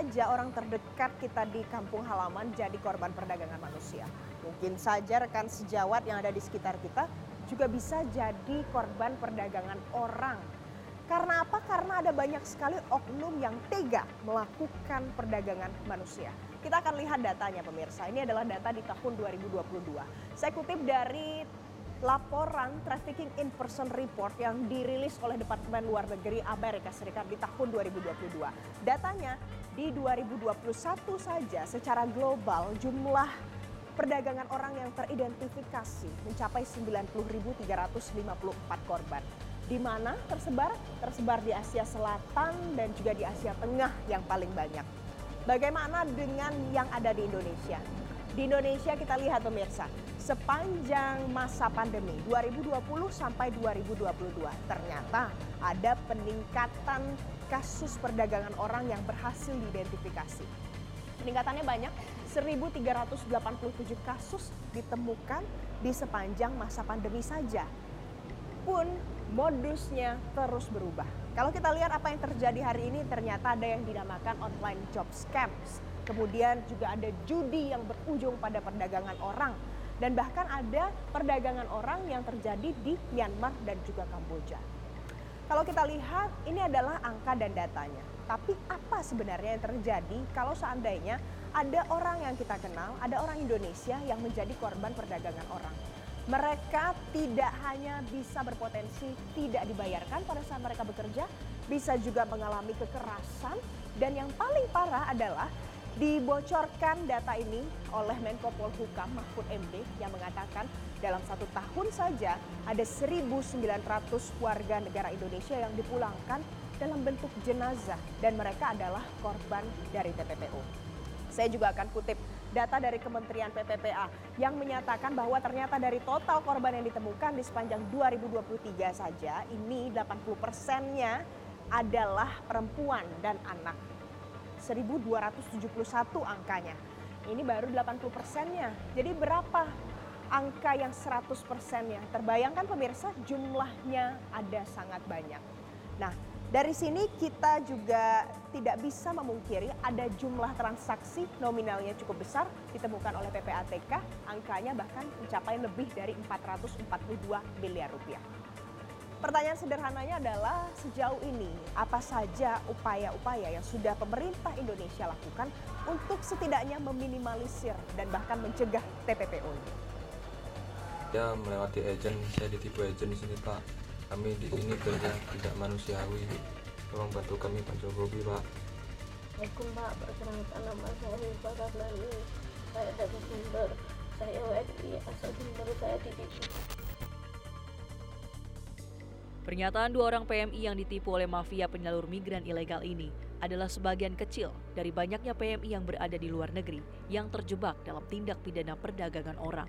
saja orang terdekat kita di kampung halaman jadi korban perdagangan manusia. Mungkin saja rekan sejawat yang ada di sekitar kita juga bisa jadi korban perdagangan orang. Karena apa? Karena ada banyak sekali oknum yang tega melakukan perdagangan manusia. Kita akan lihat datanya pemirsa. Ini adalah data di tahun 2022. Saya kutip dari laporan Trafficking in Person Report yang dirilis oleh Departemen Luar Negeri Amerika Serikat di tahun 2022. Datanya di 2021 saja secara global jumlah perdagangan orang yang teridentifikasi mencapai 90.354 korban. Di mana tersebar? Tersebar di Asia Selatan dan juga di Asia Tengah yang paling banyak. Bagaimana dengan yang ada di Indonesia? Di Indonesia kita lihat pemirsa, sepanjang masa pandemi 2020 sampai 2022 ternyata ada peningkatan kasus perdagangan orang yang berhasil diidentifikasi. Peningkatannya banyak, 1.387 kasus ditemukan di sepanjang masa pandemi saja. Pun modusnya terus berubah. Kalau kita lihat apa yang terjadi hari ini ternyata ada yang dinamakan online job scams. Kemudian juga ada judi yang berujung pada perdagangan orang dan bahkan ada perdagangan orang yang terjadi di Myanmar dan juga Kamboja. Kalau kita lihat ini adalah angka dan datanya. Tapi apa sebenarnya yang terjadi kalau seandainya ada orang yang kita kenal, ada orang Indonesia yang menjadi korban perdagangan orang. Mereka tidak hanya bisa berpotensi tidak dibayarkan pada saat mereka bekerja, bisa juga mengalami kekerasan dan yang paling parah adalah Dibocorkan data ini oleh Menko Polhukam Mahfud MD yang mengatakan dalam satu tahun saja ada 1.900 warga negara Indonesia yang dipulangkan dalam bentuk jenazah dan mereka adalah korban dari TPPO. Saya juga akan kutip data dari Kementerian PPPA yang menyatakan bahwa ternyata dari total korban yang ditemukan di sepanjang 2023 saja ini 80 persennya adalah perempuan dan anak. 1271 angkanya. Ini baru 80 persennya. Jadi berapa angka yang 100 persennya? Terbayangkan pemirsa jumlahnya ada sangat banyak. Nah dari sini kita juga tidak bisa memungkiri ada jumlah transaksi nominalnya cukup besar ditemukan oleh PPATK, angkanya bahkan mencapai lebih dari 442 miliar rupiah. Pertanyaan sederhananya adalah sejauh ini apa saja upaya-upaya yang sudah pemerintah Indonesia lakukan untuk setidaknya meminimalisir dan bahkan mencegah TPPO ini? Ya melewati agent, saya ditipu agent di sini Pak. Kami di sini kerja tidak manusiawi. Tolong bantu kami Pak Jokowi Pak. Assalamualaikum Pak, perkenalkan nama saya Pak Karlani. Saya dari Sumber. Saya WNI asal Sumber saya ditipu. Pernyataan dua orang PMI yang ditipu oleh mafia penyalur migran ilegal ini adalah sebagian kecil dari banyaknya PMI yang berada di luar negeri yang terjebak dalam tindak pidana perdagangan orang.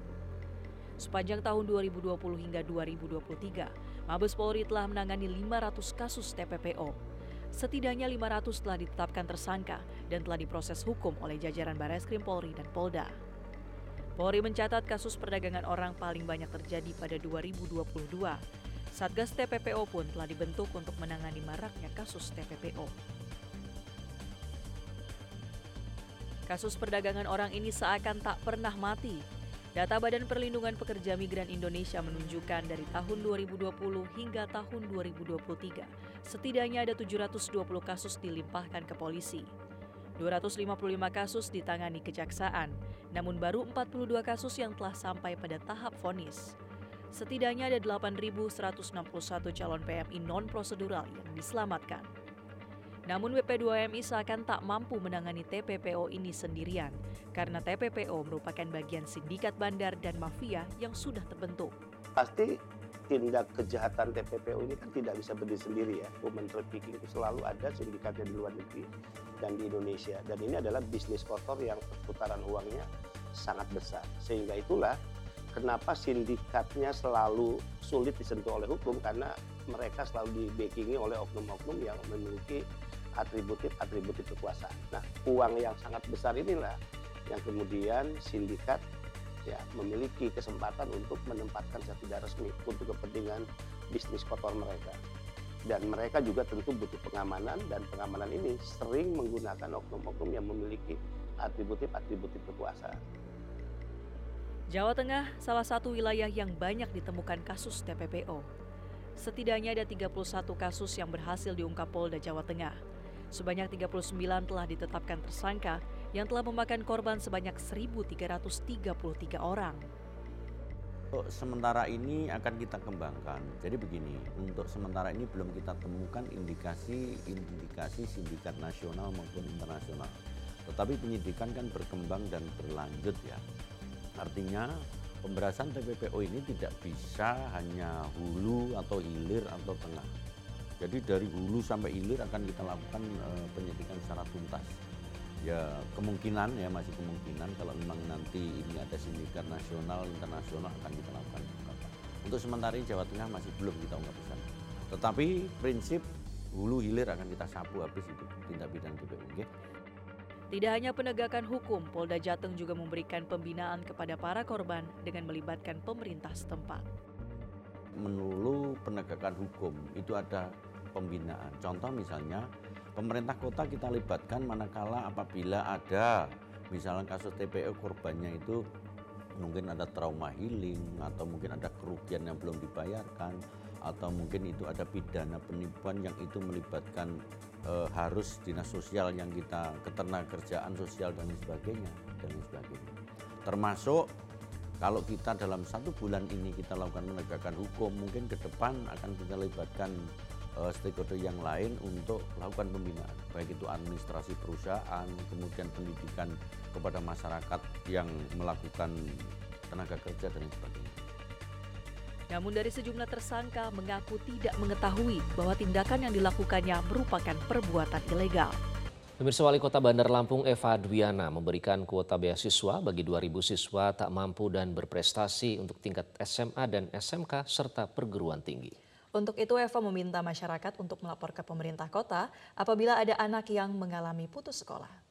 Sepanjang tahun 2020 hingga 2023, Mabes Polri telah menangani 500 kasus TPPO. Setidaknya 500 telah ditetapkan tersangka dan telah diproses hukum oleh jajaran Bareskrim Polri dan Polda. Polri mencatat kasus perdagangan orang paling banyak terjadi pada 2022 Satgas TPPO pun telah dibentuk untuk menangani maraknya kasus TPPO. Kasus perdagangan orang ini seakan tak pernah mati. Data Badan Perlindungan Pekerja Migran Indonesia menunjukkan dari tahun 2020 hingga tahun 2023, setidaknya ada 720 kasus dilimpahkan ke polisi. 255 kasus ditangani kejaksaan, namun baru 42 kasus yang telah sampai pada tahap vonis setidaknya ada 8.161 calon PMI non-prosedural yang diselamatkan. Namun BP2MI seakan tak mampu menangani TPPO ini sendirian, karena TPPO merupakan bagian sindikat bandar dan mafia yang sudah terbentuk. Pasti tindak kejahatan TPPO ini kan tidak bisa berdiri sendiri ya. Human trafficking itu selalu ada sindikatnya di luar negeri dan di Indonesia. Dan ini adalah bisnis kotor yang perputaran uangnya sangat besar. Sehingga itulah kenapa sindikatnya selalu sulit disentuh oleh hukum karena mereka selalu dibackingi oleh oknum-oknum yang memiliki atributif-atributif kekuasaan. Nah, uang yang sangat besar inilah yang kemudian sindikat ya memiliki kesempatan untuk menempatkan secara tidak resmi untuk kepentingan bisnis kotor mereka. dan mereka juga tentu butuh pengamanan dan pengamanan ini sering menggunakan oknum-oknum yang memiliki atributif-atributif kekuasaan. Jawa Tengah salah satu wilayah yang banyak ditemukan kasus TPPO. Setidaknya ada 31 kasus yang berhasil diungkap Polda Jawa Tengah. Sebanyak 39 telah ditetapkan tersangka yang telah memakan korban sebanyak 1.333 orang. Untuk sementara ini akan kita kembangkan. Jadi begini, untuk sementara ini belum kita temukan indikasi-indikasi sindikat nasional maupun internasional. Tetapi penyidikan kan berkembang dan berlanjut ya. Artinya pemberantasan TPPO ini tidak bisa hanya hulu atau hilir atau tengah. Jadi dari hulu sampai hilir akan kita lakukan uh, penyidikan secara tuntas ya kemungkinan ya masih kemungkinan kalau memang nanti ini ada sindikat nasional internasional akan kita lakukan. Untuk sementara ini Jawa Tengah masih belum kita ungkap besar. Tetapi prinsip hulu hilir akan kita sapu habis itu tindak pidana TPU. Okay? Tidak hanya penegakan hukum, Polda Jateng juga memberikan pembinaan kepada para korban dengan melibatkan pemerintah setempat. Menulu penegakan hukum itu ada pembinaan. Contoh misalnya pemerintah kota kita libatkan manakala apabila ada misalnya kasus TPO korbannya itu mungkin ada trauma healing atau mungkin ada kerugian yang belum dibayarkan atau mungkin itu ada pidana penipuan yang itu melibatkan e, harus dinas sosial yang kita ketenagakerjaan sosial dan sebagainya dan sebagainya termasuk kalau kita dalam satu bulan ini kita lakukan penegakan hukum mungkin ke depan akan kita libatkan uh, stakeholder yang lain untuk melakukan pembinaan, baik itu administrasi perusahaan, kemudian pendidikan kepada masyarakat yang melakukan tenaga kerja dan sebagainya. Namun dari sejumlah tersangka mengaku tidak mengetahui bahwa tindakan yang dilakukannya merupakan perbuatan ilegal. Pemirsa Wali Kota Bandar Lampung Eva Dwiana memberikan kuota beasiswa bagi 2.000 siswa tak mampu dan berprestasi untuk tingkat SMA dan SMK serta perguruan tinggi. Untuk itu Eva meminta masyarakat untuk melapor ke pemerintah kota apabila ada anak yang mengalami putus sekolah.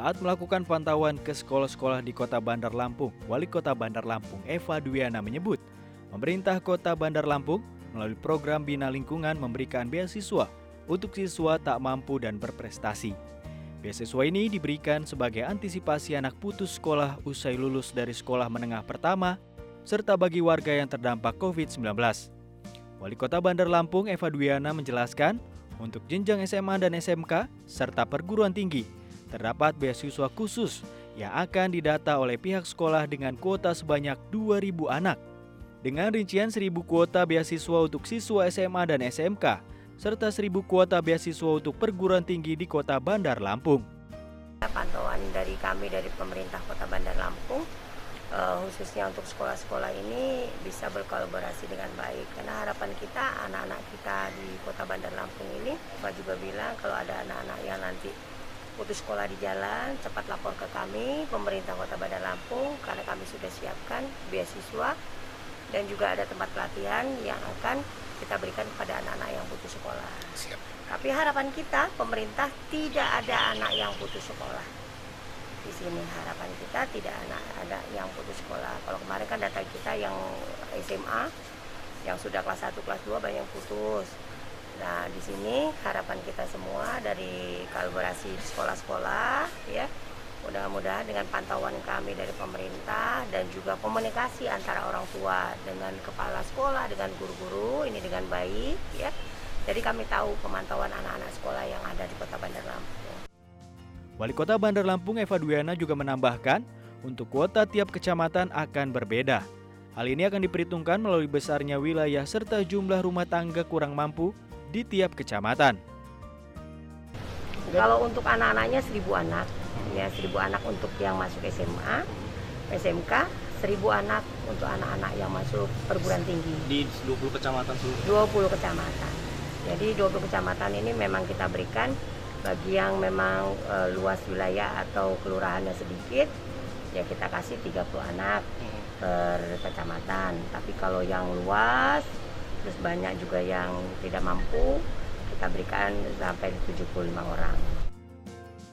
Saat melakukan pantauan ke sekolah-sekolah di kota Bandar Lampung, Wali Kota Bandar Lampung Eva Dwiana menyebut Pemerintah Kota Bandar Lampung melalui program Bina Lingkungan memberikan beasiswa untuk siswa tak mampu dan berprestasi. Beasiswa ini diberikan sebagai antisipasi anak putus sekolah usai lulus dari sekolah menengah pertama, serta bagi warga yang terdampak COVID-19. Wali Kota Bandar Lampung Eva Dwiana menjelaskan, untuk jenjang SMA dan SMK, serta perguruan tinggi, terdapat beasiswa khusus yang akan didata oleh pihak sekolah dengan kuota sebanyak 2.000 anak dengan rincian 1000 kuota beasiswa untuk siswa SMA dan SMK, serta 1000 kuota beasiswa untuk perguruan tinggi di kota Bandar Lampung. Pantauan dari kami dari pemerintah kota Bandar Lampung, uh, khususnya untuk sekolah-sekolah ini bisa berkolaborasi dengan baik. Karena harapan kita anak-anak kita di kota Bandar Lampung ini, Pak juga bilang kalau ada anak-anak yang nanti putus sekolah di jalan, cepat lapor ke kami, pemerintah kota Bandar Lampung, karena kami sudah siapkan beasiswa dan juga ada tempat pelatihan yang akan kita berikan kepada anak-anak yang putus sekolah. Siap. Tapi harapan kita pemerintah tidak ada anak yang putus sekolah. Di sini harapan kita tidak anak ada yang putus sekolah. Kalau kemarin kan data kita yang SMA yang sudah kelas 1, kelas 2 banyak putus. Nah, di sini harapan kita semua dari kolaborasi sekolah-sekolah ya Mudah-mudahan dengan pantauan kami dari pemerintah dan juga komunikasi antara orang tua dengan kepala sekolah, dengan guru-guru ini dengan baik ya. Jadi kami tahu pemantauan anak-anak sekolah yang ada di Kota Bandar Lampung. Wali Kota Bandar Lampung Eva Dwiana juga menambahkan, untuk kuota tiap kecamatan akan berbeda. Hal ini akan diperhitungkan melalui besarnya wilayah serta jumlah rumah tangga kurang mampu di tiap kecamatan. Kalau untuk anak-anaknya seribu anak, ya seribu anak untuk yang masuk SMA, SMK, seribu anak untuk anak-anak yang masuk perguruan tinggi. Di 20 kecamatan seluruh? 20 kecamatan. Jadi 20 kecamatan ini memang kita berikan bagi yang memang e, luas wilayah atau kelurahannya sedikit, ya kita kasih 30 anak hmm. per kecamatan. Tapi kalau yang luas terus banyak juga yang tidak mampu kita berikan sampai 75 orang.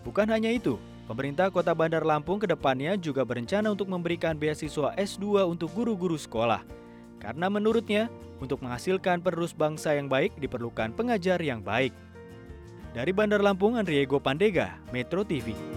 Bukan hanya itu, pemerintah Kota Bandar Lampung ke depannya juga berencana untuk memberikan beasiswa S2 untuk guru-guru sekolah. Karena menurutnya, untuk menghasilkan penerus bangsa yang baik diperlukan pengajar yang baik. Dari Bandar Lampung, Andriego Pandega, Metro TV.